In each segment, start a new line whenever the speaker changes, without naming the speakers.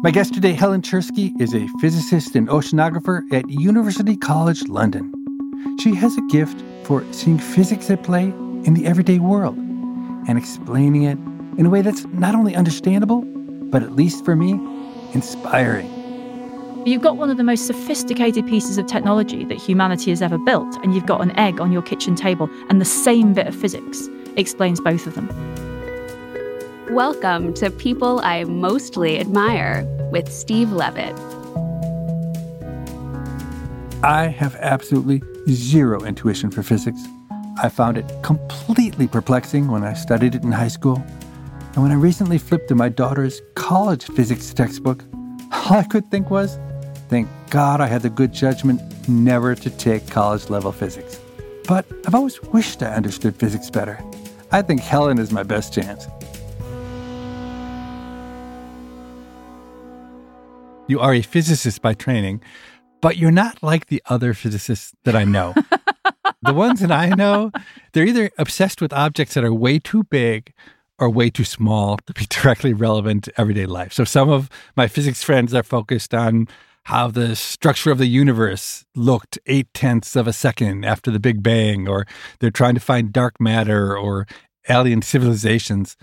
My guest today, Helen Czerski, is a physicist and oceanographer at University College London. She has a gift for seeing physics at play in the everyday world and explaining it in a way that's not only understandable, but at least for me, inspiring.
You've got one of the most sophisticated pieces of technology that humanity has ever built, and you've got an egg on your kitchen table, and the same bit of physics explains both of them.
Welcome to People I Mostly Admire with Steve Levitt.
I have absolutely zero intuition for physics. I found it completely perplexing when I studied it in high school. And when I recently flipped to my daughter's college physics textbook, all I could think was, thank God I had the good judgment never to take college level physics. But I've always wished I understood physics better. I think Helen is my best chance. You are a physicist by training, but you're not like the other physicists that I know. the ones that I know, they're either obsessed with objects that are way too big or way too small to be directly relevant to everyday life. So some of my physics friends are focused on how the structure of the universe looked eight tenths of a second after the Big Bang, or they're trying to find dark matter or alien civilizations.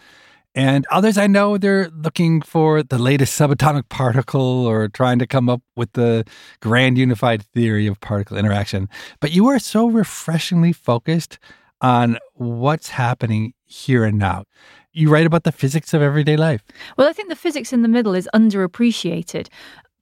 And others I know they're looking for the latest subatomic particle or trying to come up with the grand unified theory of particle interaction. But you are so refreshingly focused on what's happening here and now. You write about the physics of everyday life.
Well, I think the physics in the middle is underappreciated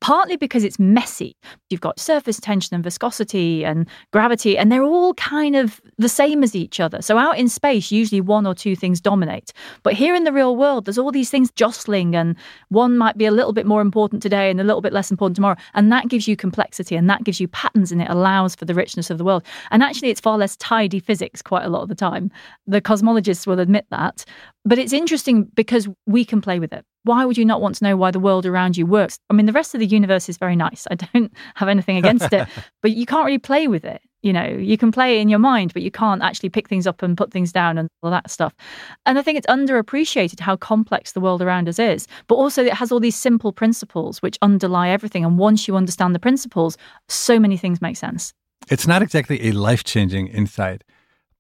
partly because it's messy. You've got surface tension and viscosity and gravity, and they're all kind of the same as each other. So out in space, usually one or two things dominate. But here in the real world, there's all these things jostling, and one might be a little bit more important today and a little bit less important tomorrow. And that gives you complexity and that gives you patterns, and it allows for the richness of the world. And actually, it's far less tidy physics quite a lot of the time. The cosmologists will admit that. But it's interesting because we can play with it. Why would you not want to know why the world around you works? I mean, the rest of the universe is very nice. I don't have anything against it, but you can't really play with it. You know, you can play it in your mind, but you can't actually pick things up and put things down and all that stuff. And I think it's underappreciated how complex the world around us is. But also, it has all these simple principles which underlie everything. And once you understand the principles, so many things make sense.
It's not exactly a life changing insight,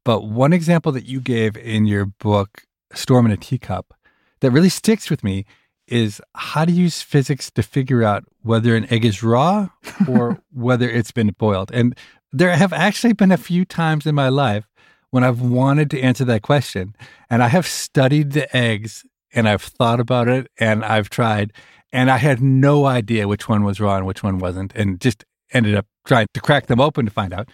but one example that you gave in your book storm in a teacup that really sticks with me is how to use physics to figure out whether an egg is raw or whether it's been boiled. And there have actually been a few times in my life when I've wanted to answer that question. And I have studied the eggs and I've thought about it and I've tried. And I had no idea which one was raw and which one wasn't, and just ended up trying to crack them open to find out.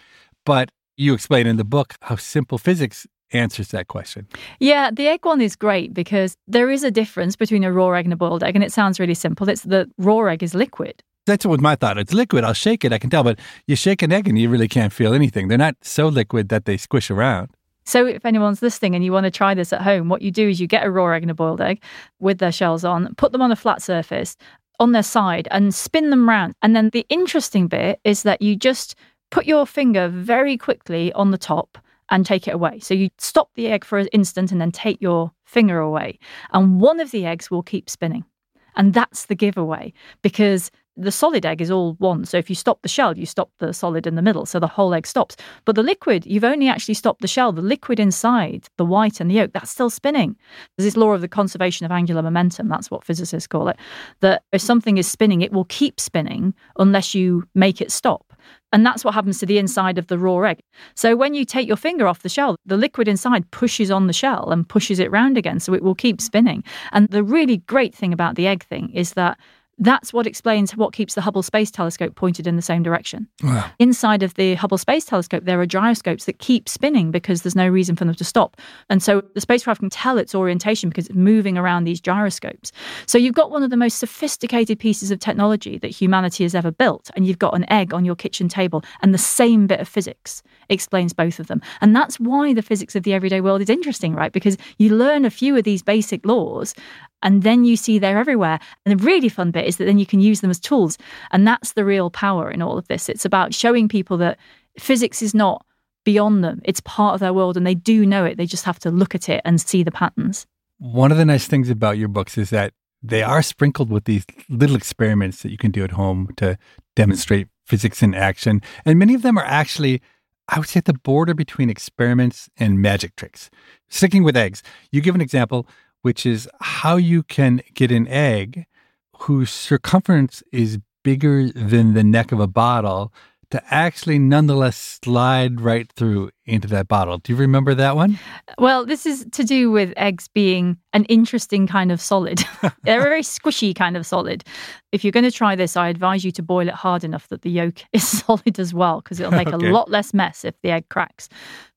But you explain in the book how simple physics answers that question.
Yeah, the egg one is great because there is a difference between a raw egg and a boiled egg, and it sounds really simple. It's the raw egg is liquid.
That's what my thought. It's liquid. I'll shake it. I can tell, but you shake an egg and you really can't feel anything. They're not so liquid that they squish around.
So, if anyone's listening and you want to try this at home, what you do is you get a raw egg and a boiled egg with their shells on, put them on a flat surface on their side, and spin them round. And then the interesting bit is that you just put your finger very quickly on the top and take it away. So you stop the egg for an instant and then take your finger away. And one of the eggs will keep spinning. And that's the giveaway because the solid egg is all one. So if you stop the shell, you stop the solid in the middle. So the whole egg stops. But the liquid, you've only actually stopped the shell. The liquid inside, the white and the yolk, that's still spinning. There's this law of the conservation of angular momentum. That's what physicists call it. That if something is spinning, it will keep spinning unless you make it stop. And that's what happens to the inside of the raw egg. So when you take your finger off the shell, the liquid inside pushes on the shell and pushes it round again. So it will keep spinning. And the really great thing about the egg thing is that that's what explains what keeps the Hubble Space Telescope pointed in the same direction.
Wow.
Inside of the Hubble Space Telescope, there are gyroscopes that keep spinning because there's no reason for them to stop. And so the spacecraft can tell its orientation because it's moving around these gyroscopes. So you've got one of the most sophisticated pieces of technology that humanity has ever built, and you've got an egg on your kitchen table, and the same bit of physics explains both of them. And that's why the physics of the everyday world is interesting, right? Because you learn a few of these basic laws and then you see they're everywhere. And the really fun bit is that then you can use them as tools. And that's the real power in all of this. It's about showing people that physics is not beyond them, it's part of their world and they do know it. They just have to look at it and see the patterns.
One of the nice things about your books is that they are sprinkled with these little experiments that you can do at home to demonstrate physics in action. And many of them are actually, I would say, at the border between experiments and magic tricks. Sticking with eggs, you give an example which is how you can get an egg whose circumference is bigger than the neck of a bottle to actually nonetheless slide right through into that bottle. Do you remember that one?
Well, this is to do with eggs being an interesting kind of solid. They're a very squishy kind of solid. If you're going to try this, I advise you to boil it hard enough that the yolk is solid as well, because it'll make okay. a lot less mess if the egg cracks.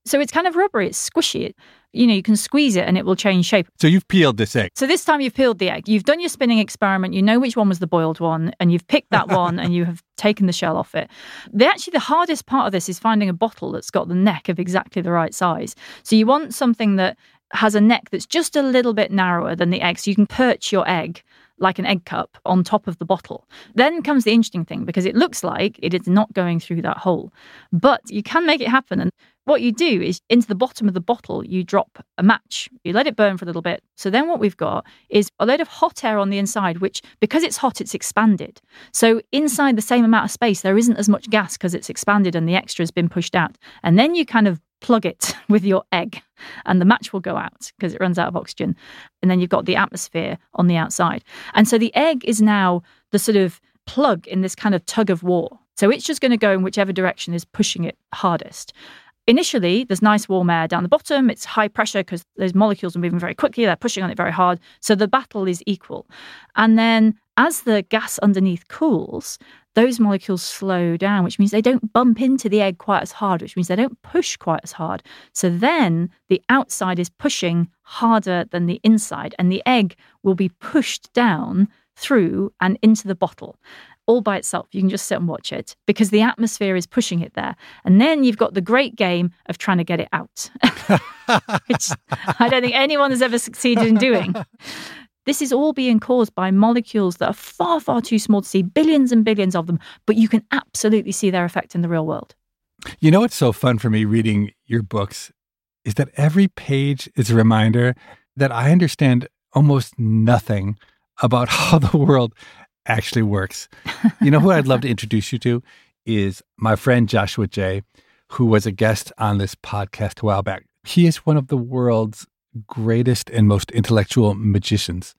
So it's kind of rubbery, it's squishy. You know, you can squeeze it and it will change shape.
So you've peeled this egg.
So this time you've peeled the egg. You've done your spinning experiment. You know which one was the boiled one, and you've picked that one and you have taken the shell off it. The actually the hardest part of this is finding a bottle that's got the neck of exactly the right size. So you want something that has a neck that's just a little bit narrower than the egg, so you can perch your egg like an egg cup on top of the bottle. Then comes the interesting thing because it looks like it is not going through that hole, but you can make it happen. And what you do is into the bottom of the bottle, you drop a match, you let it burn for a little bit. So then what we've got is a load of hot air on the inside, which because it's hot, it's expanded. So inside the same amount of space, there isn't as much gas because it's expanded and the extra has been pushed out. And then you kind of plug it with your egg and the match will go out because it runs out of oxygen. And then you've got the atmosphere on the outside. And so the egg is now the sort of plug in this kind of tug of war. So it's just going to go in whichever direction is pushing it hardest. Initially, there's nice warm air down the bottom. It's high pressure because those molecules are moving very quickly. They're pushing on it very hard. So the battle is equal. And then as the gas underneath cools, those molecules slow down, which means they don't bump into the egg quite as hard, which means they don't push quite as hard. So then the outside is pushing harder than the inside, and the egg will be pushed down through and into the bottle all by itself. You can just sit and watch it because the atmosphere is pushing it there. And then you've got the great game of trying to get it out, which I don't think anyone has ever succeeded in doing. This is all being caused by molecules that are far, far too small to see, billions and billions of them, but you can absolutely see their effect in the real world.
You know what's so fun for me reading your books is that every page is a reminder that I understand almost nothing about how the world actually works. You know who I'd love to introduce you to is my friend Joshua Jay, who was a guest on this podcast a while back. He is one of the world's greatest and most intellectual magicians.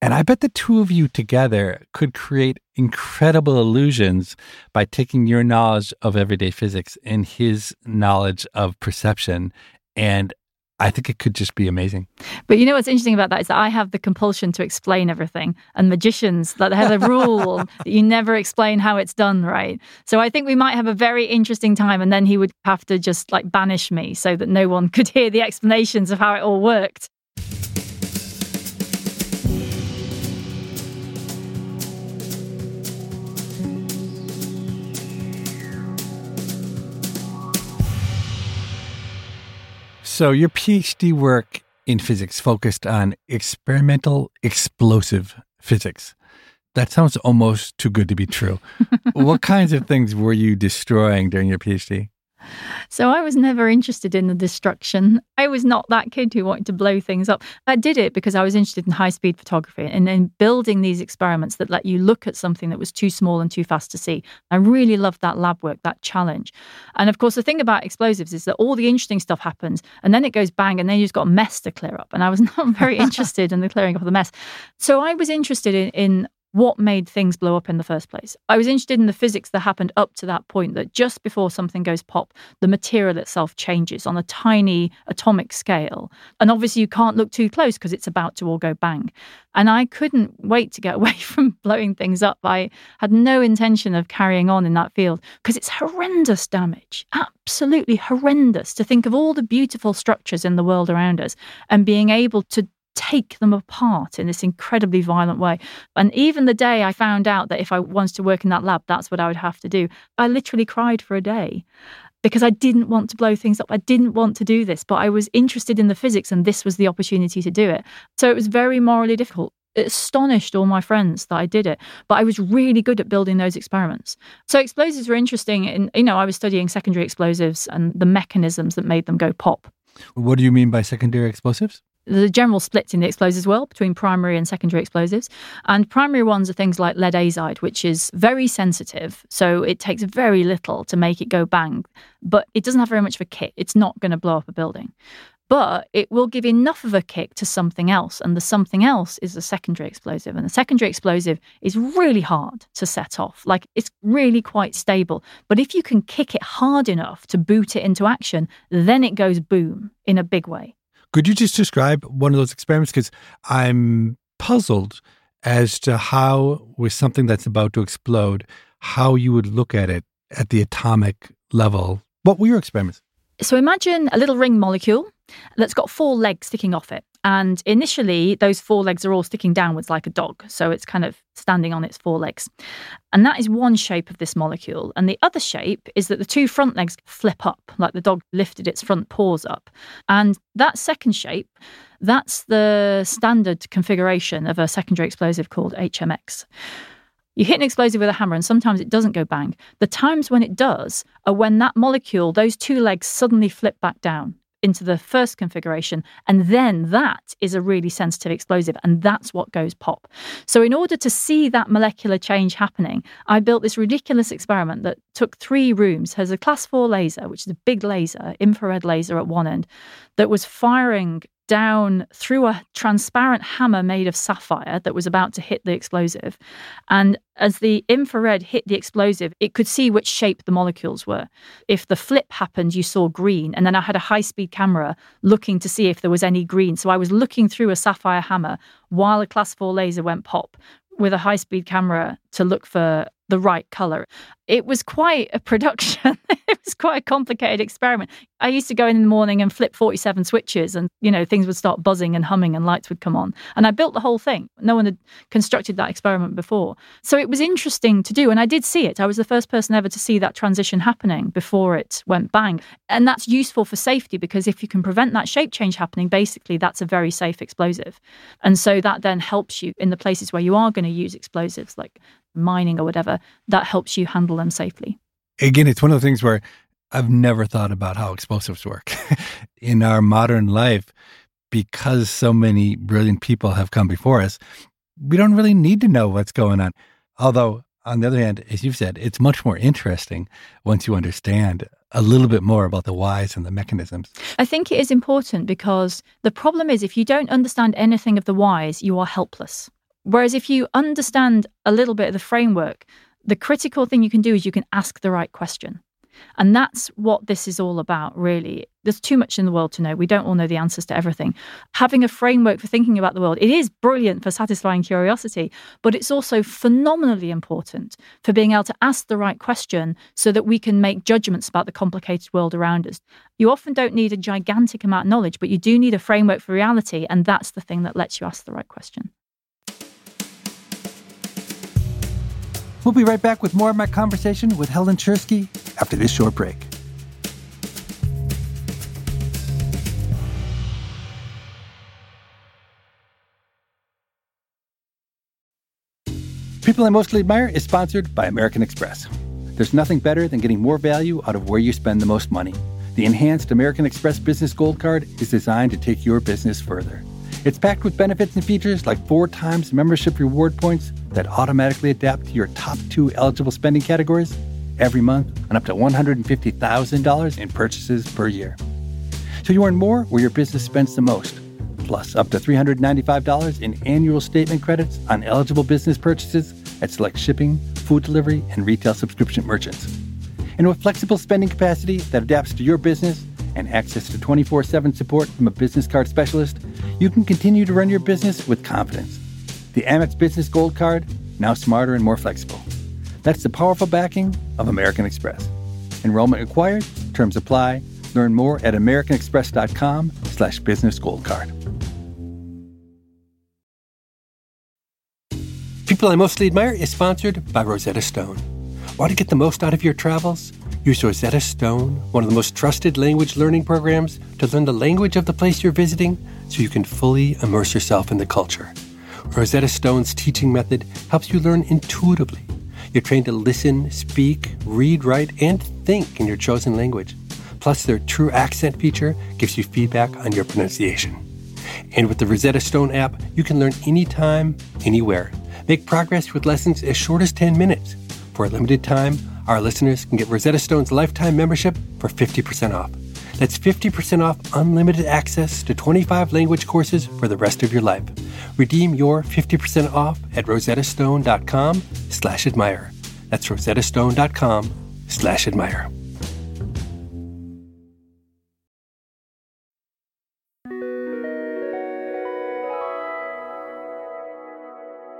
And I bet the two of you together could create incredible illusions by taking your knowledge of everyday physics and his knowledge of perception and I think it could just be amazing.
But you know what's interesting about that is that I have the compulsion to explain everything, and magicians that they have a rule that you never explain how it's done, right? So I think we might have a very interesting time, and then he would have to just like banish me so that no one could hear the explanations of how it all worked.
So, your PhD work in physics focused on experimental explosive physics. That sounds almost too good to be true. what kinds of things were you destroying during your PhD?
So I was never interested in the destruction. I was not that kid who wanted to blow things up. I did it because I was interested in high speed photography and then building these experiments that let you look at something that was too small and too fast to see. I really loved that lab work, that challenge. And of course, the thing about explosives is that all the interesting stuff happens and then it goes bang and then you just got a mess to clear up. And I was not very interested in the clearing up of the mess. So I was interested in, in what made things blow up in the first place. I was interested in the physics that happened up to that point, that just before something goes pop, the material itself changes on a tiny atomic scale. And obviously, you can't look too close because it's about to all go bang. And I couldn't wait to get away from blowing things up. I had no intention of carrying on in that field because it's horrendous damage, absolutely horrendous to think of all the beautiful structures in the world around us and being able to take them apart in this incredibly violent way. And even the day I found out that if I wanted to work in that lab, that's what I would have to do, I literally cried for a day because I didn't want to blow things up. I didn't want to do this, but I was interested in the physics and this was the opportunity to do it. So it was very morally difficult. It astonished all my friends that I did it, but I was really good at building those experiments. So explosives were interesting. And, you know, I was studying secondary explosives and the mechanisms that made them go pop.
What do you mean by secondary explosives?
The general split in the explosives well between primary and secondary explosives. And primary ones are things like lead azide, which is very sensitive. So it takes very little to make it go bang, but it doesn't have very much of a kick. It's not going to blow up a building. But it will give enough of a kick to something else. And the something else is a secondary explosive. And the secondary explosive is really hard to set off. Like it's really quite stable. But if you can kick it hard enough to boot it into action, then it goes boom in a big way.
Could you just describe one of those experiments? Because I'm puzzled as to how, with something that's about to explode, how you would look at it at the atomic level. What were your experiments?
So imagine a little ring molecule that's got four legs sticking off it. And initially, those four legs are all sticking downwards like a dog. So it's kind of standing on its four legs. And that is one shape of this molecule. And the other shape is that the two front legs flip up, like the dog lifted its front paws up. And that second shape, that's the standard configuration of a secondary explosive called HMX. You hit an explosive with a hammer, and sometimes it doesn't go bang. The times when it does are when that molecule, those two legs suddenly flip back down into the first configuration. And then that is a really sensitive explosive. And that's what goes pop. So, in order to see that molecular change happening, I built this ridiculous experiment that took three rooms, has a class four laser, which is a big laser, infrared laser at one end, that was firing down through a transparent hammer made of sapphire that was about to hit the explosive. And as the infrared hit the explosive, it could see which shape the molecules were. If the flip happened, you saw green. And then I had a high speed camera looking to see if there was any green. So I was looking through a sapphire hammer while a class 4 laser went pop with a high speed camera to look for the right color. It was quite a production. it was quite a complicated experiment. I used to go in, the morning and flip 47 switches and, you know, things would start buzzing and humming and lights would come on. And I built the whole thing. No one had constructed that experiment before. So it was interesting to do. And I did see it. I was the first person ever to see that transition happening before it went bang. And that's useful for safety because if you can prevent that shape change happening, basically that's a very safe explosive. And so that then helps you in the places where you are going to use explosives like mining or whatever, that helps you handle them safely.
Again, it's one of the things where I've never thought about how explosives work in our modern life because so many brilliant people have come before us. We don't really need to know what's going on. Although, on the other hand, as you've said, it's much more interesting once you understand a little bit more about the whys and the mechanisms.
I think it is important because the problem is if you don't understand anything of the whys, you are helpless. Whereas if you understand a little bit of the framework, the critical thing you can do is you can ask the right question. And that's what this is all about, really. There's too much in the world to know. We don't all know the answers to everything. Having a framework for thinking about the world, it is brilliant for satisfying curiosity, but it's also phenomenally important for being able to ask the right question so that we can make judgments about the complicated world around us. You often don't need a gigantic amount of knowledge, but you do need a framework for reality. And that's the thing that lets you ask the right question.
We'll be right back with more of my conversation with Helen Czerski after this short break. People I Mostly Admire is sponsored by American Express. There's nothing better than getting more value out of where you spend the most money. The enhanced American Express Business Gold Card is designed to take your business further. It's packed with benefits and features like four times membership reward points that automatically adapt to your top two eligible spending categories every month and up to $150,000 in purchases per year. So you earn more where your business spends the most, plus up to $395 in annual statement credits on eligible business purchases at select shipping, food delivery, and retail subscription merchants. And with flexible spending capacity that adapts to your business and access to 24 7 support from a business card specialist, you can continue to run your business with confidence. The Amex Business Gold Card, now smarter and more flexible. That's the powerful backing of American Express. Enrollment required, terms apply. Learn more at americanexpress.com slash business gold card. People I Mostly Admire is sponsored by Rosetta Stone. Want to get the most out of your travels? Use Rosetta Stone, one of the most trusted language learning programs, to learn the language of the place you're visiting so you can fully immerse yourself in the culture. Rosetta Stone's teaching method helps you learn intuitively. You're trained to listen, speak, read, write, and think in your chosen language. Plus, their True Accent feature gives you feedback on your pronunciation. And with the Rosetta Stone app, you can learn anytime, anywhere. Make progress with lessons as short as 10 minutes. For a limited time, our listeners can get Rosetta Stone's lifetime membership for 50% off. That's 50% off unlimited access to 25 language courses for the rest of your life. Redeem your 50% off at rosettastone.com slash admire. That's rosettastone.com slash admire.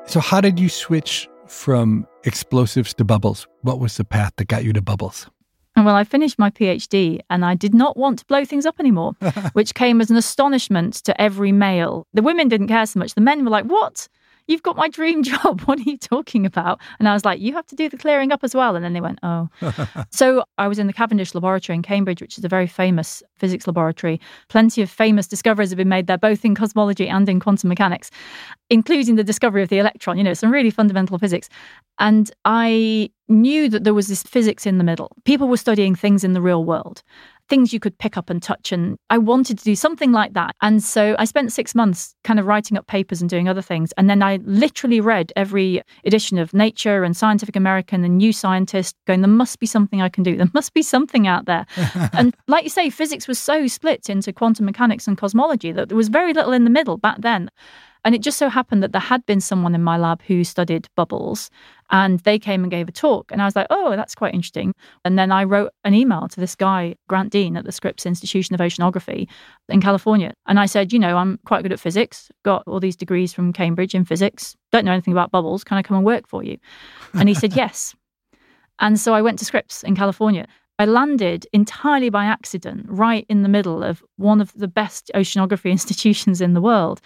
So, how did you switch from explosives to bubbles? What was the path that got you to bubbles?
Well, I finished my PhD and I did not want to blow things up anymore, which came as an astonishment to every male. The women didn't care so much. The men were like, What? You've got my dream job. What are you talking about? And I was like, You have to do the clearing up as well. And then they went, Oh. so I was in the Cavendish Laboratory in Cambridge, which is a very famous physics laboratory. Plenty of famous discoveries have been made there, both in cosmology and in quantum mechanics, including the discovery of the electron, you know, some really fundamental physics. And I knew that there was this physics in the middle. People were studying things in the real world things you could pick up and touch. And I wanted to do something like that. And so I spent six months kind of writing up papers and doing other things. And then I literally read every edition of Nature and Scientific American and New Scientist, going, there must be something I can do. There must be something out there. and like you say, physics was so split into quantum mechanics and cosmology that there was very little in the middle back then. And it just so happened that there had been someone in my lab who studied bubbles and they came and gave a talk. And I was like, oh, that's quite interesting. And then I wrote an email to this guy, Grant Deane, at the Scripps Institution of Oceanography in California. And I said, you know, I'm quite good at physics, got all these degrees from Cambridge in physics, don't know anything about bubbles. Can I come and work for you? And he said, yes. And so I went to Scripps in California. I landed entirely by accident right in the middle of one of the best oceanography institutions in the world.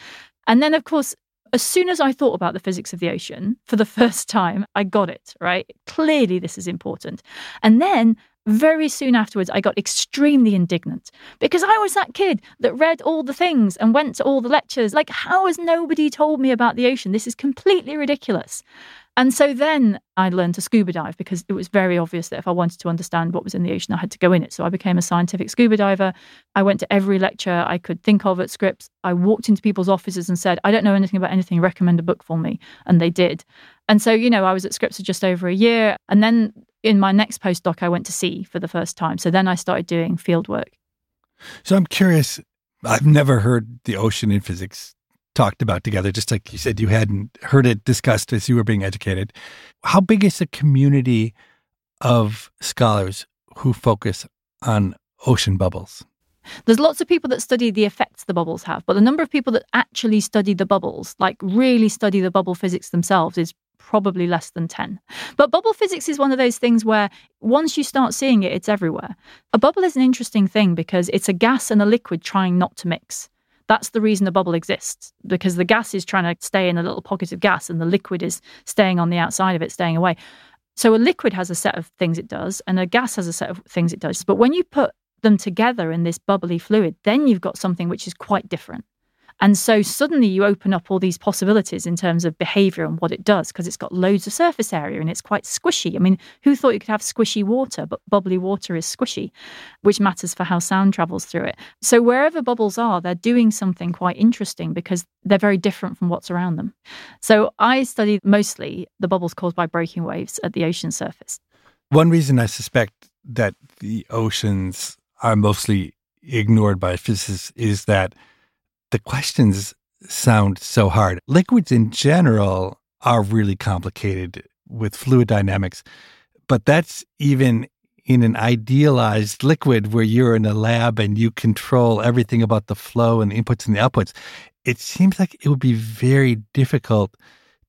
And then, of course, as soon as I thought about the physics of the ocean for the first time, I got it, right? Clearly, this is important. And then very soon afterwards, I got extremely indignant because I was that kid that read all the things and went to all the lectures. Like, how has nobody told me about the ocean? This is completely ridiculous. And so then I learned to scuba dive because it was very obvious that if I wanted to understand what was in the ocean, I had to go in it. So I became a scientific scuba diver. I went to every lecture I could think of at Scripps. I walked into people's offices and said, I don't know anything about anything, recommend a book for me. And they did. And so, you know, I was at Scripps for just over a year. And then in my next postdoc, I went to sea for the first time. So then I started doing field work.
So I'm curious. I've never heard the ocean in physics talked about together, just like you said, you hadn't heard it discussed as you were being educated. How big is the community of scholars who focus on ocean bubbles?
There's lots of people that study the effects the bubbles have, but the number of people that actually study the bubbles, like really study the bubble physics themselves, is probably less than 10. But bubble physics is one of those things where once you start seeing it, it's everywhere. A bubble is an interesting thing because it's a gas and a liquid trying not to mix. That's the reason the bubble exists, because the gas is trying to stay in a little pocket of gas and the liquid is staying on the outside of it, staying away. So a liquid has a set of things it does, and a gas has a set of things it does. But when you put them together in this bubbly fluid, then you've got something which is quite different. And so suddenly you open up all these possibilities in terms of behavior and what it does because it's got loads of surface area and it's quite squishy. I mean, who thought you could have squishy water? But bubbly water is squishy, which matters for how sound travels through it. So wherever bubbles are, they're doing something quite interesting because they're very different from what's around them. So I study mostly the bubbles caused by breaking waves at the ocean surface.
One reason I suspect that the oceans are mostly ignored by physicists is that the questions sound so hard. Liquids in general are really complicated with fluid dynamics, but that's even in an idealized liquid where you're in a lab and you control everything about the flow and the inputs and the outputs. It seems like it would be very difficult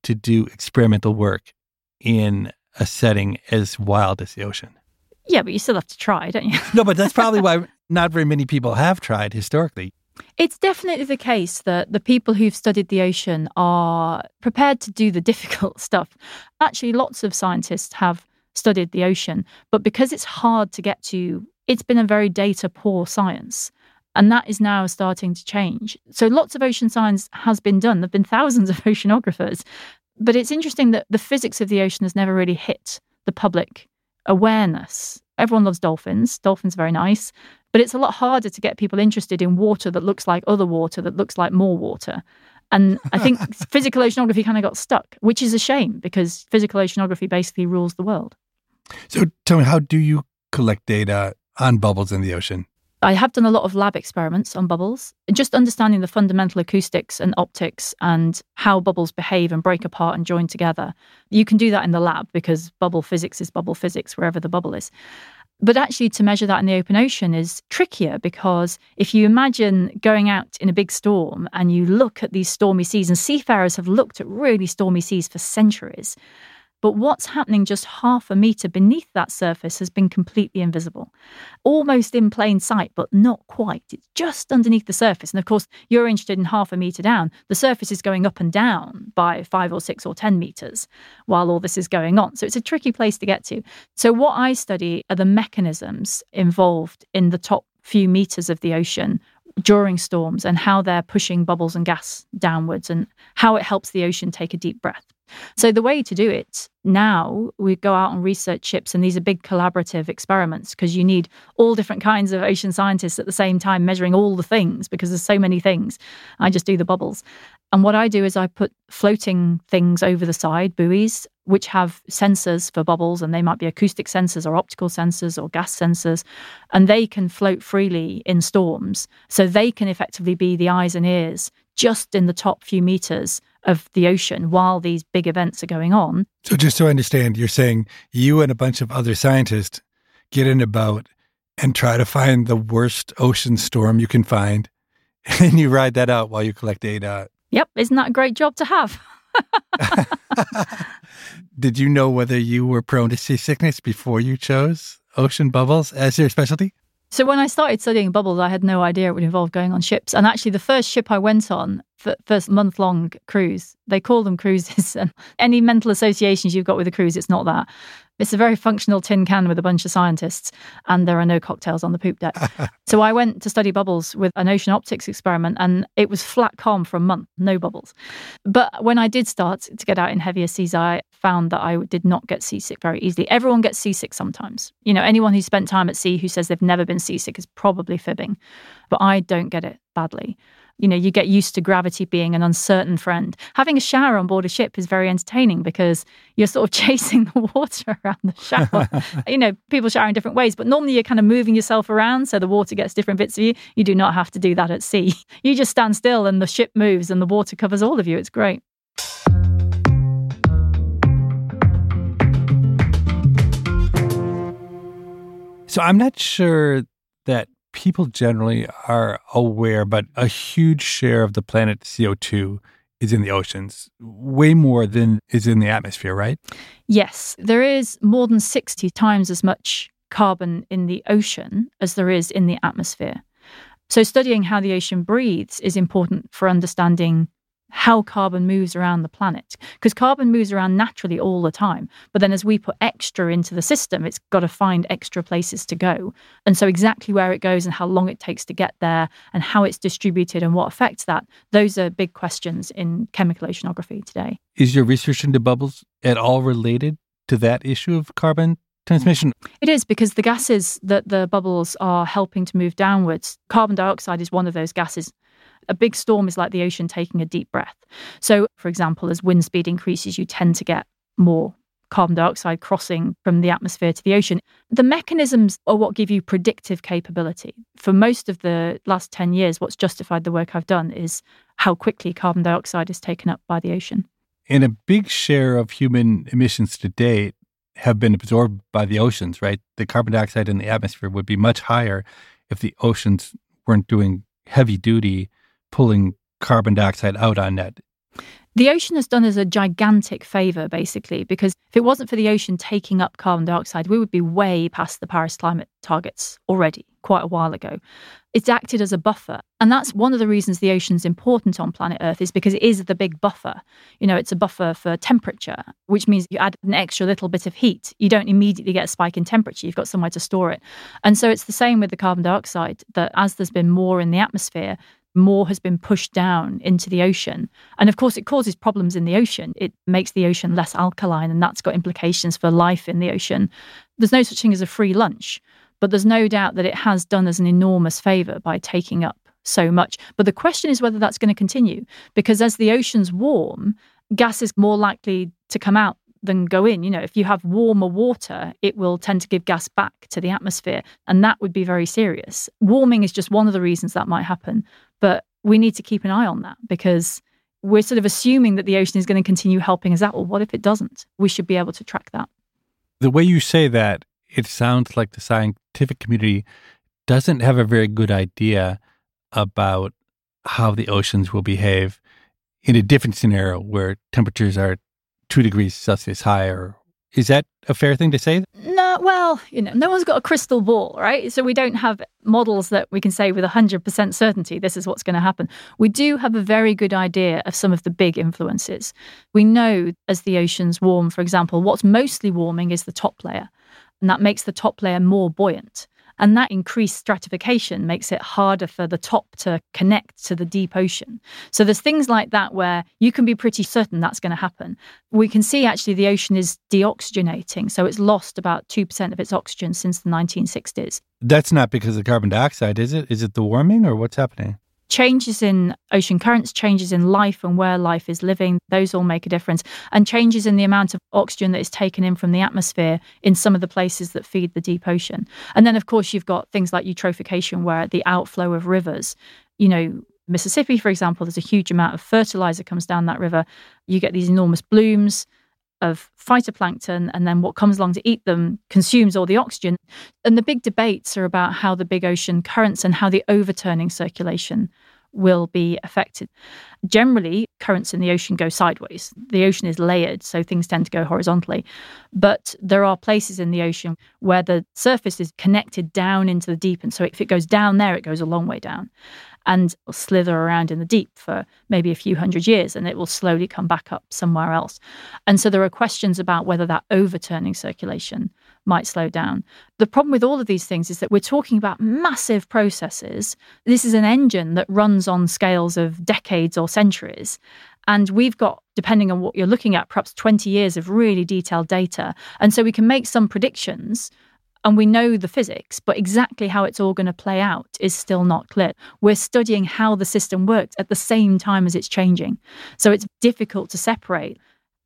to do experimental work in a setting as wild as the ocean.
Yeah, but you still have to try, don't you?
no, but that's probably why not very many people have tried historically.
It's definitely the case that the people who've studied the ocean are prepared to do the difficult stuff. Actually, lots of scientists have studied the ocean, but because it's hard to get to, it's been a very data poor science. And that is now starting to change. So lots of ocean science has been done. There have been thousands of oceanographers. But it's interesting that the physics of the ocean has never really hit the public awareness. Everyone loves dolphins. Dolphins are very nice. But it's a lot harder to get people interested in water that looks like other water, that looks like more water. And I think physical oceanography kind of got stuck, which is a shame because physical oceanography basically rules the world.
So tell me, how do you collect data on bubbles in the ocean?
I have done a lot of lab experiments on bubbles, just understanding the fundamental acoustics and optics and how bubbles behave and break apart and join together. You can do that in the lab because bubble physics is bubble physics wherever the bubble is. But actually, to measure that in the open ocean is trickier because if you imagine going out in a big storm and you look at these stormy seas, and seafarers have looked at really stormy seas for centuries, but what's happening just half a metre beneath that surface has been completely invisible. Almost in plain sight, but not quite. It's just underneath the surface. And of course, you're interested in half a metre down. The surface is going up and down by five or six or 10 metres while all this is going on. So it's a tricky place to get to. So, what I study are the mechanisms involved in the top few metres of the ocean during storms and how they're pushing bubbles and gas downwards and how it helps the ocean take a deep breath. So, the way to do it now, we go out on research ships, and these are big collaborative experiments because you need all different kinds of ocean scientists at the same time measuring all the things because there's so many things. I just do the bubbles. And what I do is I put floating things over the side, buoys, which have sensors for bubbles, and they might be acoustic sensors or optical sensors or gas sensors, and they can float freely in storms. So they can effectively be the eyes and ears just in the top few meters of the ocean while these big events are going on.
So, just so I understand, you're saying you and a bunch of other scientists get in a boat and try to find the worst ocean storm you can find, and you ride that out while you collect data.
Yep, isn't that a great job to have?
Did you know whether you were prone to seasickness before you chose ocean bubbles as your specialty?
So when I started studying bubbles, I had no idea it would involve going on ships. And actually, the first ship I went on, first month long cruise, they call them cruises. And any mental associations you've got with a cruise, it's not that. It's a very functional tin can with a bunch of scientists, and there are no cocktails on the poop deck. so I went to study bubbles with an ocean optics experiment, and it was flat calm for a month, no bubbles. But when I did start to get out in heavier seas, I found that I did not get seasick very easily. Everyone gets seasick sometimes. You know, anyone who spent time at sea who says they've never been seasick is probably fibbing, but I don't get it badly you know, you get used to gravity being an uncertain friend. Having a shower on board a ship is very entertaining because you're sort of chasing the water around the shower. you know, people shower in different ways, but normally you're kind of moving yourself around so the water gets different bits of you. You do not have to do that at sea. You just stand still and the ship moves and the water covers all of you. It's great.
So I'm not sure that people generally are aware, but a huge share of the planet's CO2 is in the oceans, way more than is in the atmosphere, right?
Yes, there is more than 60 times as much carbon in the ocean as there is in the atmosphere. So, studying how the ocean breathes is important for understanding how carbon moves around the planet. Because carbon moves around naturally all the time. But then as we put extra into the system, it's got to find extra places to go. And so, exactly where it goes and how long it takes to get there and how it's distributed and what affects that, those are big questions in chemical oceanography today.
Is your research into bubbles at all related to that issue of carbon transmission?
It is because the gases that the bubbles are helping to move downwards, carbon dioxide is one of those gases. A big storm is like the ocean taking a deep breath. So, for example, as wind speed increases, you tend to get more carbon dioxide crossing from the atmosphere to the ocean. The mechanisms are what give you predictive capability. For most of the last 10 years, what's justified the work I've done is how quickly carbon dioxide is taken up by the ocean.
And a big share of human emissions to date have been absorbed by the oceans, right? The carbon dioxide in the atmosphere would be much higher if the oceans weren't doing heavy duty pulling carbon dioxide out on net.
The ocean has done us a gigantic favor, basically, because if it wasn't for the ocean taking up carbon dioxide, we would be way past the Paris climate targets already, quite a while ago. It's acted as a buffer. And that's one of the reasons the ocean's important on planet Earth, is because it is the big buffer. You know, it's a buffer for temperature, which means you add an extra little bit of heat. You don't immediately get a spike in temperature, you've got somewhere to store it. And so it's the same with the carbon dioxide, that as there's been more in the atmosphere, more has been pushed down into the ocean. And of course, it causes problems in the ocean. It makes the ocean less alkaline, and that's got implications for life in the ocean. There's no such thing as a free lunch, but there's no doubt that it has done us an enormous favor by taking up so much. But the question is whether that's going to continue, because as the oceans warm, gas is more likely to come out than go in. You know, if you have warmer water, it will tend to give gas back to the atmosphere, and that would be very serious. Warming is just one of the reasons that might happen. But we need to keep an eye on that because we're sort of assuming that the ocean is going to continue helping us out. Well, what if it doesn't? We should be able to track that.
The way you say that, it sounds like the scientific community doesn't have a very good idea about how the oceans will behave in a different scenario where temperatures are two degrees Celsius higher is that a fair thing to say?
No, well, you know, no one's got a crystal ball, right? So we don't have models that we can say with 100% certainty this is what's going to happen. We do have a very good idea of some of the big influences. We know as the oceans warm, for example, what's mostly warming is the top layer, and that makes the top layer more buoyant. And that increased stratification makes it harder for the top to connect to the deep ocean. So there's things like that where you can be pretty certain that's going to happen. We can see actually the ocean is deoxygenating. So it's lost about 2% of its oxygen since the 1960s.
That's not because of carbon dioxide, is it? Is it the warming or what's happening?
Changes in ocean currents, changes in life and where life is living, those all make a difference. And changes in the amount of oxygen that is taken in from the atmosphere in some of the places that feed the deep ocean. And then, of course, you've got things like eutrophication, where the outflow of rivers, you know, Mississippi, for example, there's a huge amount of fertilizer comes down that river. You get these enormous blooms of phytoplankton, and then what comes along to eat them consumes all the oxygen. And the big debates are about how the big ocean currents and how the overturning circulation will be affected. Generally, currents in the ocean go sideways. The ocean is layered, so things tend to go horizontally. But there are places in the ocean where the surface is connected down into the deep. And so if it goes down there, it goes a long way down and slither around in the deep for maybe a few hundred years and it will slowly come back up somewhere else. And so there are questions about whether that overturning circulation might slow down. The problem with all of these things is that we're talking about massive processes. This is an engine that runs on scales of decades or centuries. And we've got, depending on what you're looking at, perhaps 20 years of really detailed data. And so we can make some predictions and we know the physics, but exactly how it's all going to play out is still not clear. We're studying how the system works at the same time as it's changing. So it's difficult to separate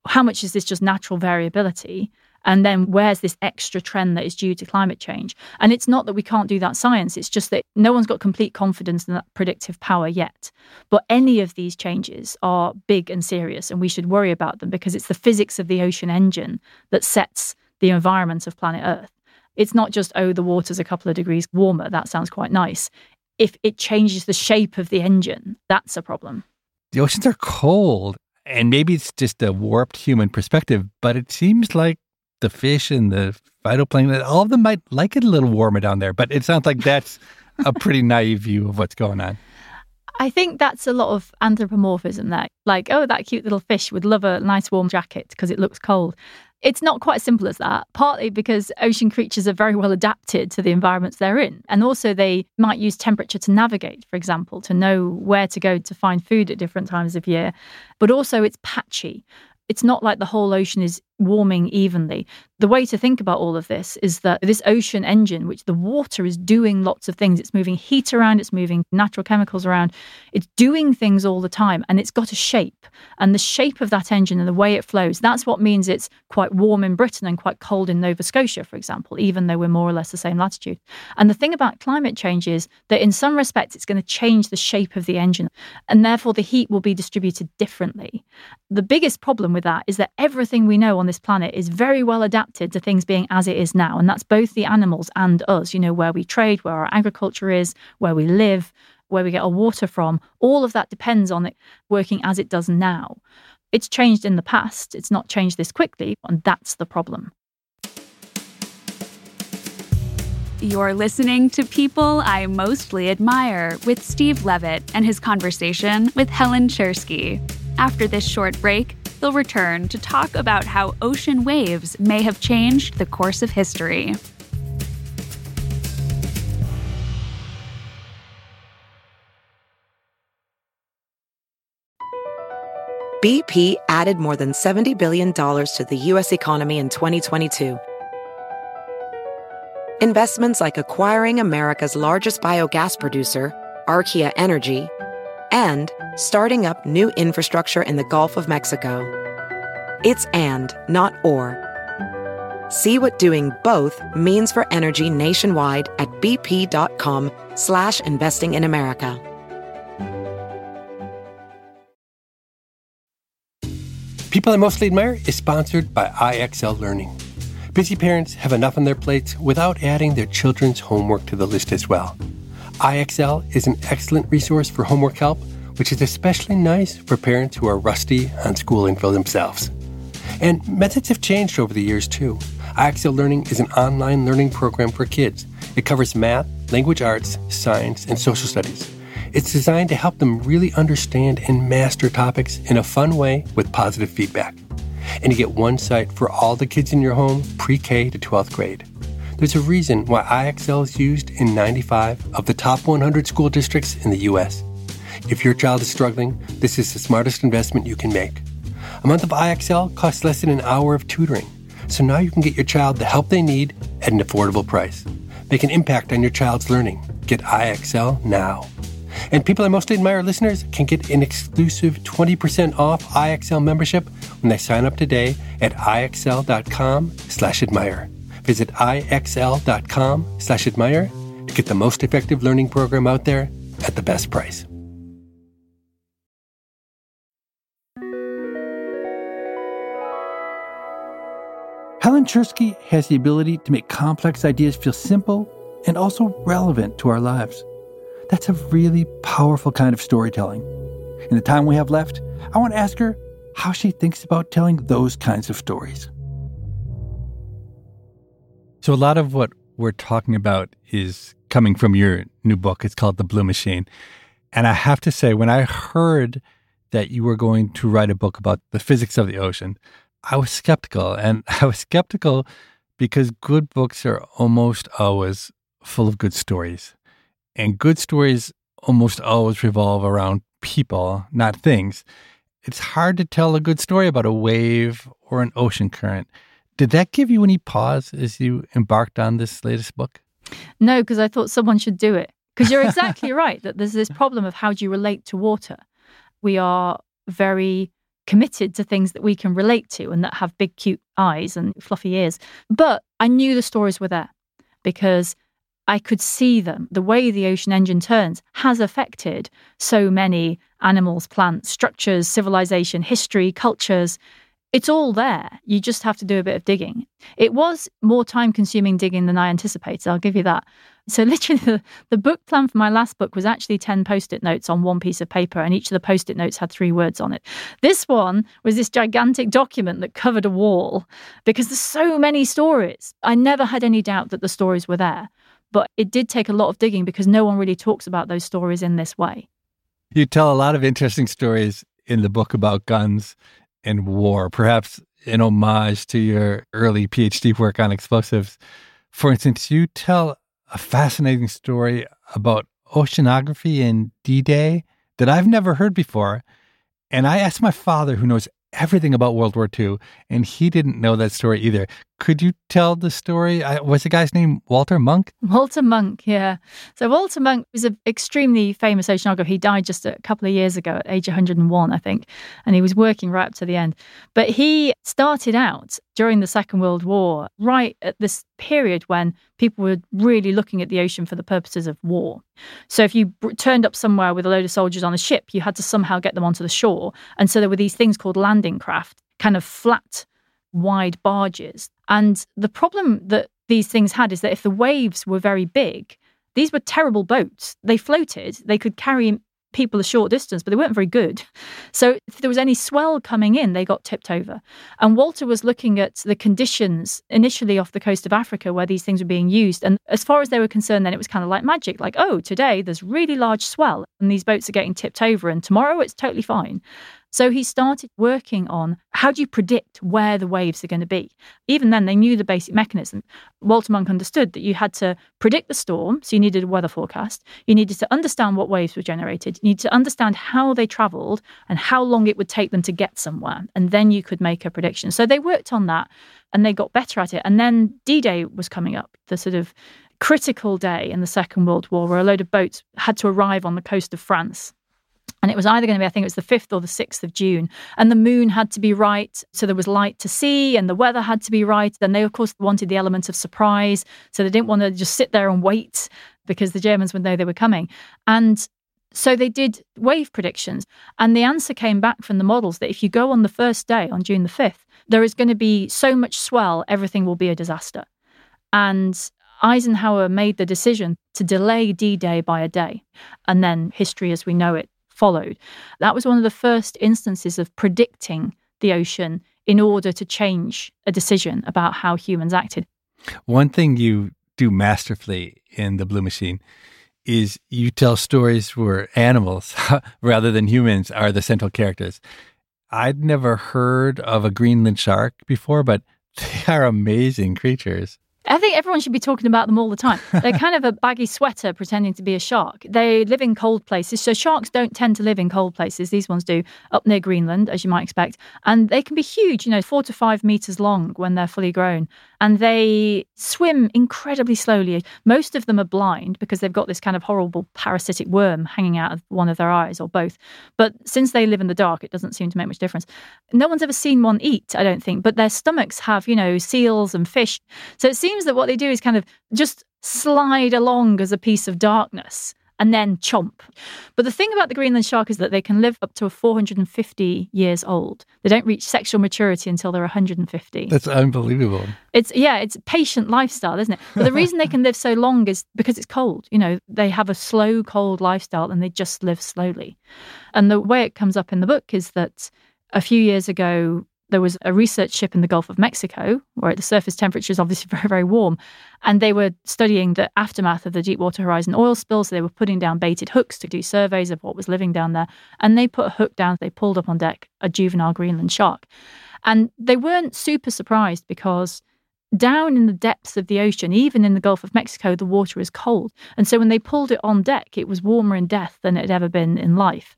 how much is this just natural variability and then where's this extra trend that is due to climate change? And it's not that we can't do that science, it's just that no one's got complete confidence in that predictive power yet. But any of these changes are big and serious, and we should worry about them because it's the physics of the ocean engine that sets the environment of planet Earth. It's not just, oh, the water's a couple of degrees warmer. That sounds quite nice. If it changes the shape of the engine, that's a problem.
The oceans are cold. And maybe it's just a warped human perspective, but it seems like the fish and the phytoplankton, all of them might like it a little warmer down there. But it sounds like that's a pretty naive view of what's going on.
I think that's a lot of anthropomorphism there. Like, oh, that cute little fish would love a nice warm jacket because it looks cold. It's not quite as simple as that, partly because ocean creatures are very well adapted to the environments they're in. And also, they might use temperature to navigate, for example, to know where to go to find food at different times of year. But also, it's patchy. It's not like the whole ocean is warming evenly. The way to think about all of this is that this ocean engine, which the water is doing lots of things, it's moving heat around, it's moving natural chemicals around, it's doing things all the time, and it's got a shape. And the shape of that engine and the way it flows, that's what means it's quite warm in Britain and quite cold in Nova Scotia, for example, even though we're more or less the same latitude. And the thing about climate change is that in some respects, it's going to change the shape of the engine, and therefore the heat will be distributed differently. The biggest problem with that is that everything we know on this planet is very well adapted to things being as it is now. And that's both the animals and us, you know, where we trade, where our agriculture is, where we live, where we get our water from. All of that depends on it working as it does now. It's changed in the past, it's not changed this quickly, and that's the problem.
You're listening to People I Mostly Admire with Steve Levitt and his conversation with Helen Czerski. After this short break, they'll return to talk about how ocean waves may have changed the course of history.
BP added more than $70 billion to the U.S. economy in 2022. Investments like acquiring America's largest biogas producer, Archaea Energy, and starting up new infrastructure in the Gulf of Mexico. It's and, not or. See what doing both means for energy nationwide at bp.com slash investing in America.
People I Mostly Admire is sponsored by IXL Learning. Busy parents have enough on their plates without adding their children's homework to the list as well. IXL is an excellent resource for homework help, which is especially nice for parents who are rusty on schooling for themselves. And methods have changed over the years too. IXL Learning is an online learning program for kids. It covers math, language arts, science, and social studies. It's designed to help them really understand and master topics in a fun way with positive feedback. And you get one site for all the kids in your home, pre K to 12th grade. There's a reason why IXL is used in 95 of the top 100 school districts in the U.S. If your child is struggling, this is the smartest investment you can make. A month of IXL costs less than an hour of tutoring, so now you can get your child the help they need at an affordable price. Make an impact on your child's learning. Get IXL now. And people I mostly admire listeners can get an exclusive 20% off IXL membership when they sign up today at IXL.com slash admire. Visit IXL.com slash admire to get the most effective learning program out there at the best price.
Helen Czerski has the ability to make complex ideas feel simple and also relevant to our lives. That's a really powerful kind of storytelling. In the time we have left, I want to ask her how she thinks about telling those kinds of stories. So, a lot of what we're talking about is coming from your new book. It's called The Blue Machine. And I have to say, when I heard that you were going to write a book about the physics of the ocean, I was skeptical. And I was skeptical because good books are almost always full of good stories. And good stories almost always revolve around people, not things. It's hard to tell a good story about a wave or an ocean current. Did that give you any pause as you embarked on this latest book?
No, because I thought someone should do it. Because you're exactly right that there's this problem of how do you relate to water. We are very committed to things that we can relate to and that have big, cute eyes and fluffy ears. But I knew the stories were there because I could see them. The way the ocean engine turns has affected so many animals, plants, structures, civilization, history, cultures. It's all there. You just have to do a bit of digging. It was more time consuming digging than I anticipated, I'll give you that. So, literally, the, the book plan for my last book was actually 10 post it notes on one piece of paper, and each of the post it notes had three words on it. This one was this gigantic document that covered a wall because there's so many stories. I never had any doubt that the stories were there, but it did take a lot of digging because no one really talks about those stories in this way.
You tell a lot of interesting stories in the book about guns and war, perhaps in homage to your early PhD work on explosives. For instance, you tell a fascinating story about oceanography in D Day that I've never heard before. And I asked my father, who knows everything about World War II, and he didn't know that story either. Could you tell the story? I, was the guy's name Walter Munk?
Walter Munk, yeah. So Walter Munk was an extremely famous oceanographer. He died just a couple of years ago at age 101, I think, and he was working right up to the end. But he started out during the Second World War, right at this period when people were really looking at the ocean for the purposes of war. So if you turned up somewhere with a load of soldiers on a ship, you had to somehow get them onto the shore. And so there were these things called landing craft, kind of flat wide barges. And the problem that these things had is that if the waves were very big, these were terrible boats. They floated, they could carry people a short distance, but they weren't very good. So if there was any swell coming in, they got tipped over. And Walter was looking at the conditions initially off the coast of Africa where these things were being used. And as far as they were concerned, then it was kind of like magic like, oh, today there's really large swell and these boats are getting tipped over, and tomorrow it's totally fine. So he started working on how do you predict where the waves are going to be? Even then, they knew the basic mechanism. Walter Munk understood that you had to predict the storm, so you needed a weather forecast. You needed to understand what waves were generated. You needed to understand how they traveled and how long it would take them to get somewhere. And then you could make a prediction. So they worked on that and they got better at it. And then D Day was coming up, the sort of critical day in the Second World War where a load of boats had to arrive on the coast of France and it was either going to be, I think it was the 5th or the 6th of June. And the moon had to be right. So there was light to see and the weather had to be right. Then they, of course, wanted the element of surprise. So they didn't want to just sit there and wait because the Germans would know they were coming. And so they did wave predictions. And the answer came back from the models that if you go on the first day, on June the 5th, there is going to be so much swell, everything will be a disaster. And Eisenhower made the decision to delay D Day by a day. And then history as we know it followed. That was one of the first instances of predicting the ocean in order to change a decision about how humans acted.
One thing you do masterfully in The Blue Machine is you tell stories where animals rather than humans are the central characters. I'd never heard of a Greenland shark before, but they are amazing creatures.
I think everyone should be talking about them all the time. They're kind of a baggy sweater pretending to be a shark. They live in cold places. So sharks don't tend to live in cold places. These ones do up near Greenland, as you might expect. And they can be huge, you know, four to five meters long when they're fully grown. And they swim incredibly slowly. Most of them are blind because they've got this kind of horrible parasitic worm hanging out of one of their eyes or both. But since they live in the dark, it doesn't seem to make much difference. No one's ever seen one eat, I don't think, but their stomachs have, you know, seals and fish. So it seems that what they do is kind of just slide along as a piece of darkness and then chomp. But the thing about the Greenland shark is that they can live up to 450 years old. They don't reach sexual maturity until they're 150.
That's unbelievable.
It's yeah, it's patient lifestyle, isn't it? But the reason they can live so long is because it's cold. You know, they have a slow, cold lifestyle and they just live slowly. And the way it comes up in the book is that a few years ago, there was a research ship in the Gulf of Mexico where the surface temperature is obviously very, very warm. And they were studying the aftermath of the Deepwater Horizon oil spill. So they were putting down baited hooks to do surveys of what was living down there. And they put a hook down, they pulled up on deck a juvenile Greenland shark. And they weren't super surprised because down in the depths of the ocean, even in the Gulf of Mexico, the water is cold. And so when they pulled it on deck, it was warmer in death than it had ever been in life.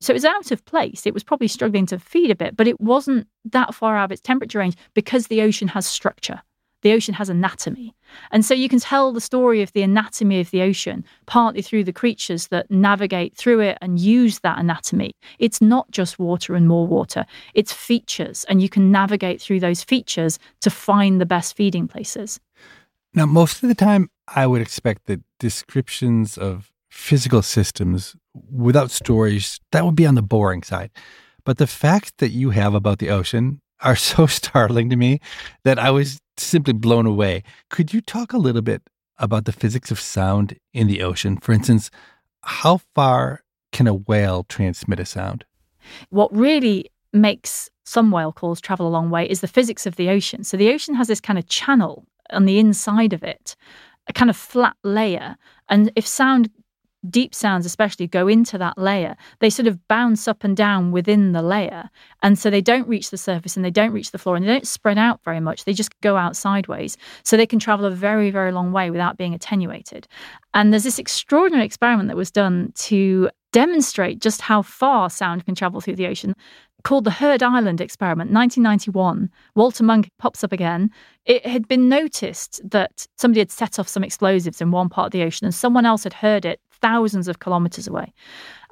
So it was out of place. It was probably struggling to feed a bit, but it wasn't that far out of its temperature range because the ocean has structure. The ocean has anatomy. And so you can tell the story of the anatomy of the ocean partly through the creatures that navigate through it and use that anatomy. It's not just water and more water, it's features. And you can navigate through those features to find the best feeding places.
Now, most of the time, I would expect that descriptions of physical systems without stories, that would be on the boring side. But the facts that you have about the ocean are so startling to me that I was simply blown away. Could you talk a little bit about the physics of sound in the ocean? For instance, how far can a whale transmit a sound?
What really makes some whale calls travel a long way is the physics of the ocean. So the ocean has this kind of channel on the inside of it, a kind of flat layer. And if sound deep sounds, especially, go into that layer, they sort of bounce up and down within the layer. And so they don't reach the surface and they don't reach the floor and they don't spread out very much. They just go out sideways. So they can travel a very, very long way without being attenuated. And there's this extraordinary experiment that was done to demonstrate just how far sound can travel through the ocean called the Heard Island experiment, 1991. Walter Munk pops up again. It had been noticed that somebody had set off some explosives in one part of the ocean and someone else had heard it thousands of kilometers away.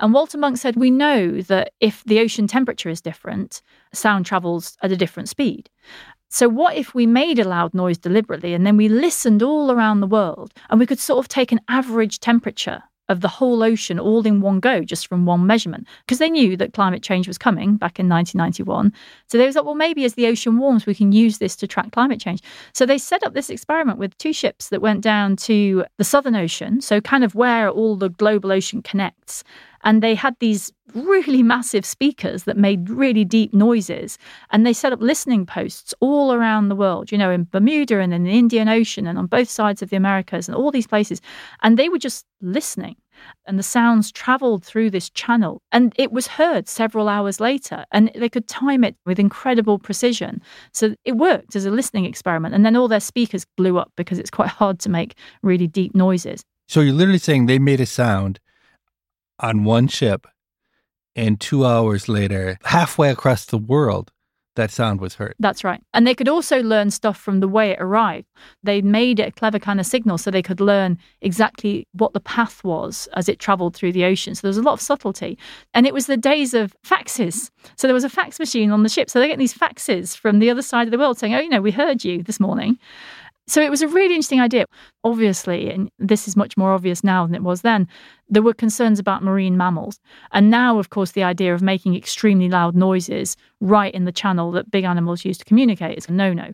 And Walter Munk said, We know that if the ocean temperature is different, sound travels at a different speed. So, what if we made a loud noise deliberately and then we listened all around the world and we could sort of take an average temperature of the whole ocean all in one go, just from one measurement, because they knew that climate change was coming back in 1991. So they was like, well, maybe as the ocean warms, we can use this to track climate change. So they set up this experiment with two ships that went down to the Southern Ocean, so kind of where all the global ocean connects. And they had these really massive speakers that made really deep noises. And they set up listening posts all around the world, you know, in Bermuda and in the Indian Ocean and on both sides of the Americas and all these places. And they were just listening. And the sounds traveled through this channel. And it was heard several hours later. And they could time it with incredible precision. So it worked as a listening experiment. And then all their speakers blew up because it's quite hard to make really deep noises.
So you're literally saying they made a sound on one ship, and two hours later, halfway across the world, that sound was heard.
That's right. And they could also learn stuff from the way it arrived. They made it a clever kind of signal so they could learn exactly what the path was as it traveled through the ocean. So there was a lot of subtlety. And it was the days of faxes. So there was a fax machine on the ship. So they get these faxes from the other side of the world saying, oh, you know, we heard you this morning. So it was a really interesting idea. Obviously, and this is much more obvious now than it was then, there were concerns about marine mammals. And now, of course, the idea of making extremely loud noises right in the channel that big animals use to communicate is a no no.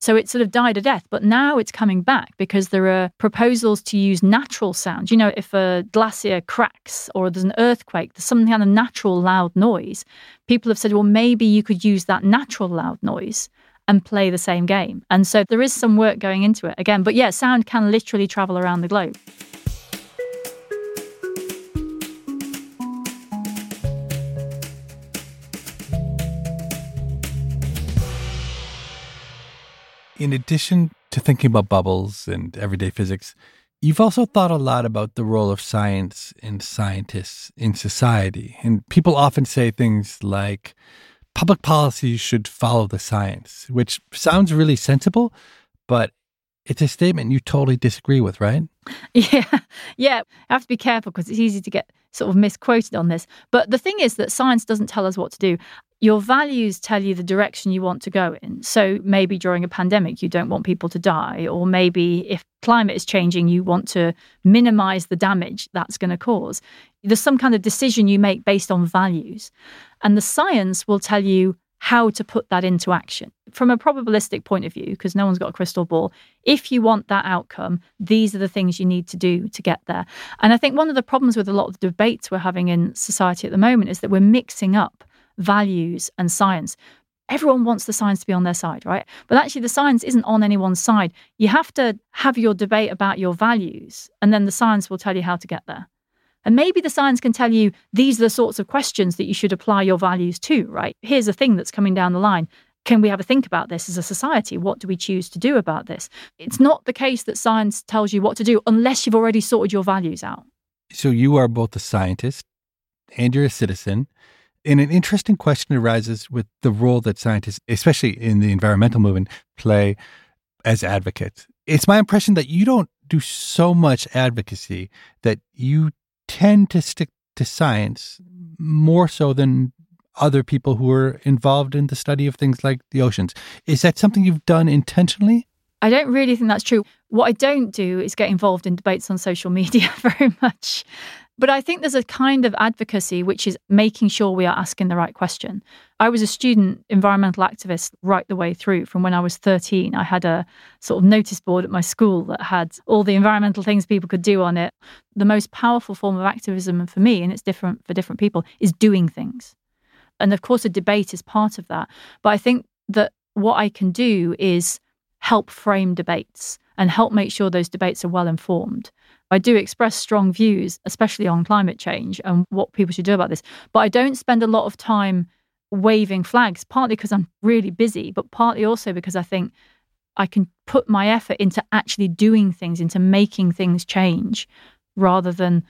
So it sort of died a death, but now it's coming back because there are proposals to use natural sound. You know, if a glacier cracks or there's an earthquake, there's some kind of natural loud noise. People have said, well, maybe you could use that natural loud noise and play the same game. And so there is some work going into it again. But yeah, sound can literally travel around the globe.
In addition to thinking about bubbles and everyday physics, you've also thought a lot about the role of science and scientists in society. And people often say things like, public policy should follow the science, which sounds really sensible, but it's a statement you totally disagree with, right?
Yeah. Yeah. I have to be careful because it's easy to get sort of misquoted on this. But the thing is that science doesn't tell us what to do. Your values tell you the direction you want to go in. So maybe during a pandemic, you don't want people to die. Or maybe if climate is changing, you want to minimize the damage that's going to cause. There's some kind of decision you make based on values. And the science will tell you how to put that into action. From a probabilistic point of view, because no one's got a crystal ball, if you want that outcome, these are the things you need to do to get there. And I think one of the problems with a lot of the debates we're having in society at the moment is that we're mixing up values and science. Everyone wants the science to be on their side, right? But actually, the science isn't on anyone's side. You have to have your debate about your values, and then the science will tell you how to get there. And maybe the science can tell you these are the sorts of questions that you should apply your values to, right? Here's a thing that's coming down the line. Can we have a think about this as a society? What do we choose to do about this? It's not the case that science tells you what to do unless you've already sorted your values out.
So you are both a scientist and you're a citizen. And an interesting question arises with the role that scientists, especially in the environmental movement, play as advocates. It's my impression that you don't do so much advocacy that you tend to stick to science more so than other people who are involved in the study of things like the oceans. Is that something you've done intentionally?
I don't really think that's true. What I don't do is get involved in debates on social media very much. But I think there's a kind of advocacy which is making sure we are asking the right question. I was a student environmental activist right the way through from when I was 13. I had a sort of notice board at my school that had all the environmental things people could do on it. The most powerful form of activism for me, and it's different for different people, is doing things. And of course, a debate is part of that. But I think that what I can do is help frame debates and help make sure those debates are well informed. I do express strong views, especially on climate change and what people should do about this. But I don't spend a lot of time waving flags, partly because I'm really busy, but partly also because I think I can put my effort into actually doing things, into making things change rather than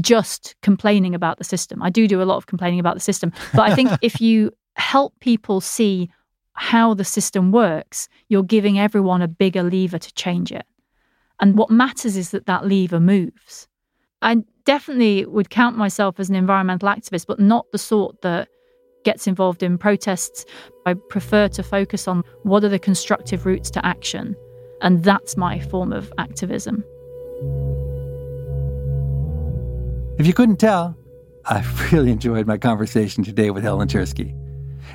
just complaining about the system. I do do a lot of complaining about the system, but I think if you help people see how the system works, you're giving everyone a bigger lever to change it. And what matters is that that lever moves. I definitely would count myself as an environmental activist, but not the sort that gets involved in protests. I prefer to focus on what are the constructive routes to action. And that's my form of activism.
If you couldn't tell, I really enjoyed my conversation today with Helen Czerski.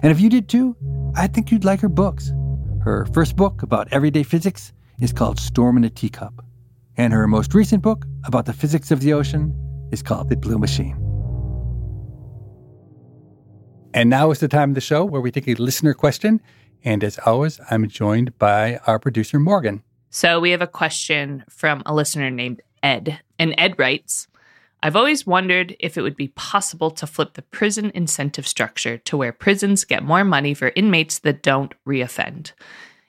And if you did too, I think you'd like her books. Her first book about everyday physics is called Storm in a Teacup. And her most recent book about the physics of the ocean is called The Blue Machine. And now is the time of the show where we take a listener question. And as always, I'm joined by our producer, Morgan.
So we have a question from a listener named Ed. And Ed writes I've always wondered if it would be possible to flip the prison incentive structure to where prisons get more money for inmates that don't reoffend.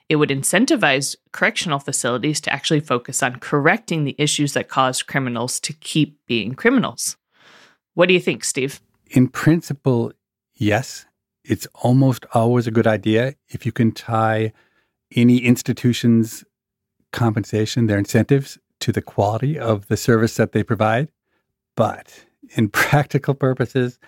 It would incentivize correctional facilities to actually focus on correcting the issues that cause criminals to keep being criminals. What do you think, Steve?
In principle, yes. It's almost always a good idea if you can tie any institution's compensation, their incentives, to the quality of the service that they provide. But in practical purposes,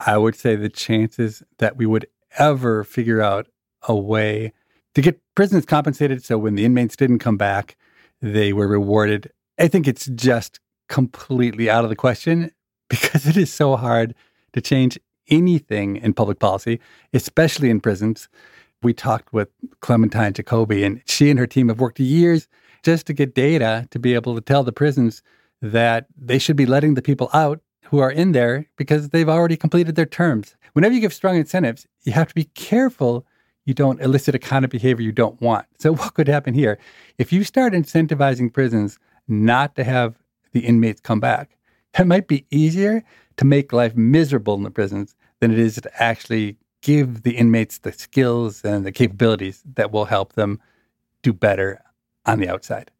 I would say the chances that we would ever figure out a way to get prisons compensated so when the inmates didn't come back, they were rewarded. I think it's just completely out of the question because it is so hard to change anything in public policy, especially in prisons. We talked with Clementine Jacoby, and she and her team have worked years just to get data to be able to tell the prisons that they should be letting the people out who are in there because they've already completed their terms. Whenever you give strong incentives, you have to be careful you don't elicit a kind of behavior you don't want. So, what could happen here? If you start incentivizing prisons not to have the inmates come back, it might be easier to make life miserable in the prisons than it is to actually give the inmates the skills and the capabilities that will help them do better on the outside.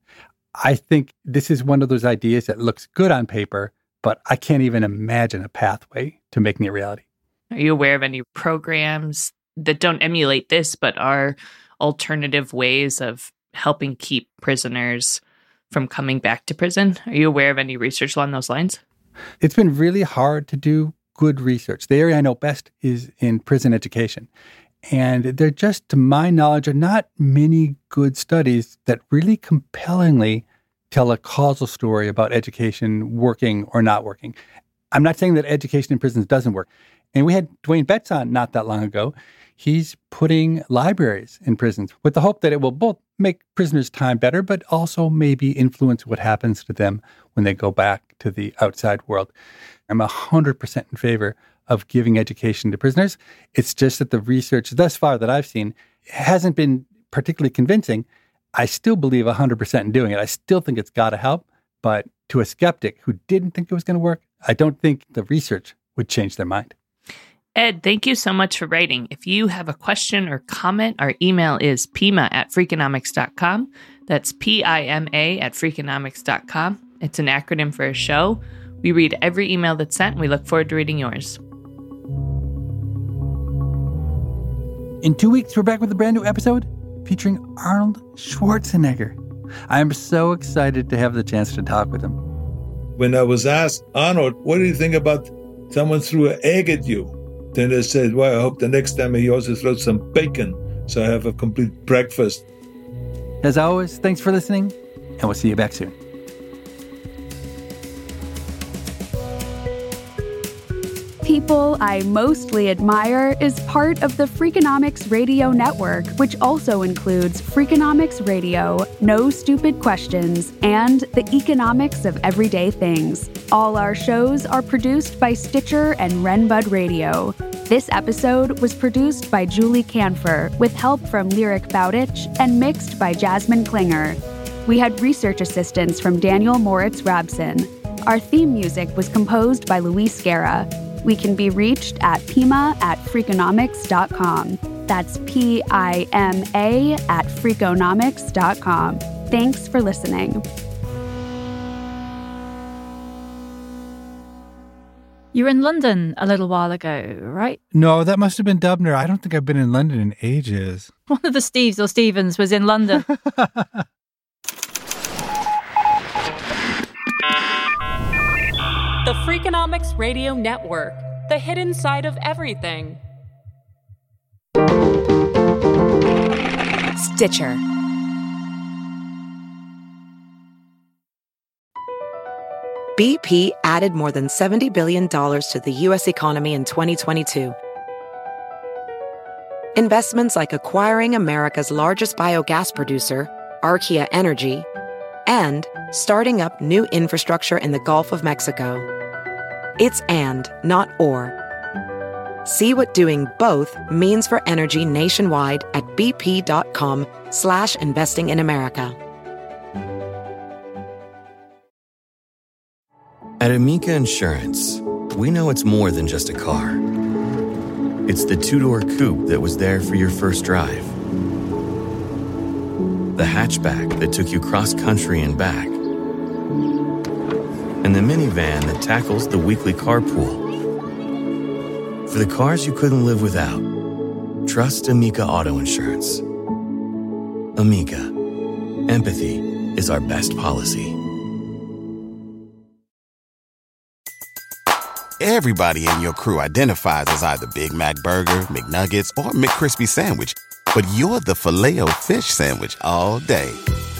I think this is one of those ideas that looks good on paper, but I can't even imagine a pathway to making it reality.
Are you aware of any programs that don't emulate this, but are alternative ways of helping keep prisoners from coming back to prison? Are you aware of any research along those lines?
It's been really hard to do good research. The area I know best is in prison education. And there just, to my knowledge, are not many good studies that really compellingly tell a causal story about education working or not working. I'm not saying that education in prisons doesn't work. And we had Dwayne Betts on not that long ago. He's putting libraries in prisons with the hope that it will both make prisoners' time better, but also maybe influence what happens to them when they go back to the outside world. I'm 100% in favor of giving education to prisoners. It's just that the research thus far that I've seen hasn't been particularly convincing. I still believe 100% in doing it. I still think it's got to help. But to a skeptic who didn't think it was going to work, I don't think the research would change their mind.
Ed, thank you so much for writing. If you have a question or comment, our email is pima at freakonomics.com. That's P I M A at freakonomics.com. It's an acronym for a show. We read every email that's sent, and we look forward to reading yours.
In two weeks, we're back with a brand new episode featuring Arnold Schwarzenegger. I am so excited to have the chance to talk with him.
When I was asked, Arnold, what do you think about someone threw an egg at you? Then I said, well, I hope the next time he also throws some bacon so I have a complete breakfast.
As always, thanks for listening, and we'll see you back soon.
People I Mostly Admire is part of the Freakonomics Radio Network, which also includes Freakonomics Radio, No Stupid Questions, and The Economics of Everyday Things. All our shows are produced by Stitcher and Renbud Radio. This episode was produced by Julie Kanfer with help from Lyric Bowditch and mixed by Jasmine Klinger. We had research assistance from Daniel Moritz Rabson. Our theme music was composed by Luis Guerra. We can be reached at pima at freakonomics.com. That's P I M A at freakonomics.com. Thanks for listening.
You were in London a little while ago, right?
No, that must have been Dubner. I don't think I've been in London in ages.
One of the Steves or Stevens was in London.
Freakonomics Radio Network, the hidden side of everything.
Stitcher.
BP added more than $70 billion to the U.S. economy in 2022. Investments like acquiring America's largest biogas producer, Archaea Energy, and starting up new infrastructure in the Gulf of Mexico. It's and, not or. See what doing both means for energy nationwide at bp.com slash investing in America.
At Amica Insurance, we know it's more than just a car. It's the two-door coupe that was there for your first drive. The hatchback that took you cross-country and back. And the minivan that tackles the weekly carpool. For the cars you couldn't live without, trust Amica Auto Insurance. Amica. Empathy is our best policy.
Everybody in your crew identifies as either Big Mac Burger, McNuggets, or McCrispy Sandwich. But you're the Filet-O-Fish Sandwich all day.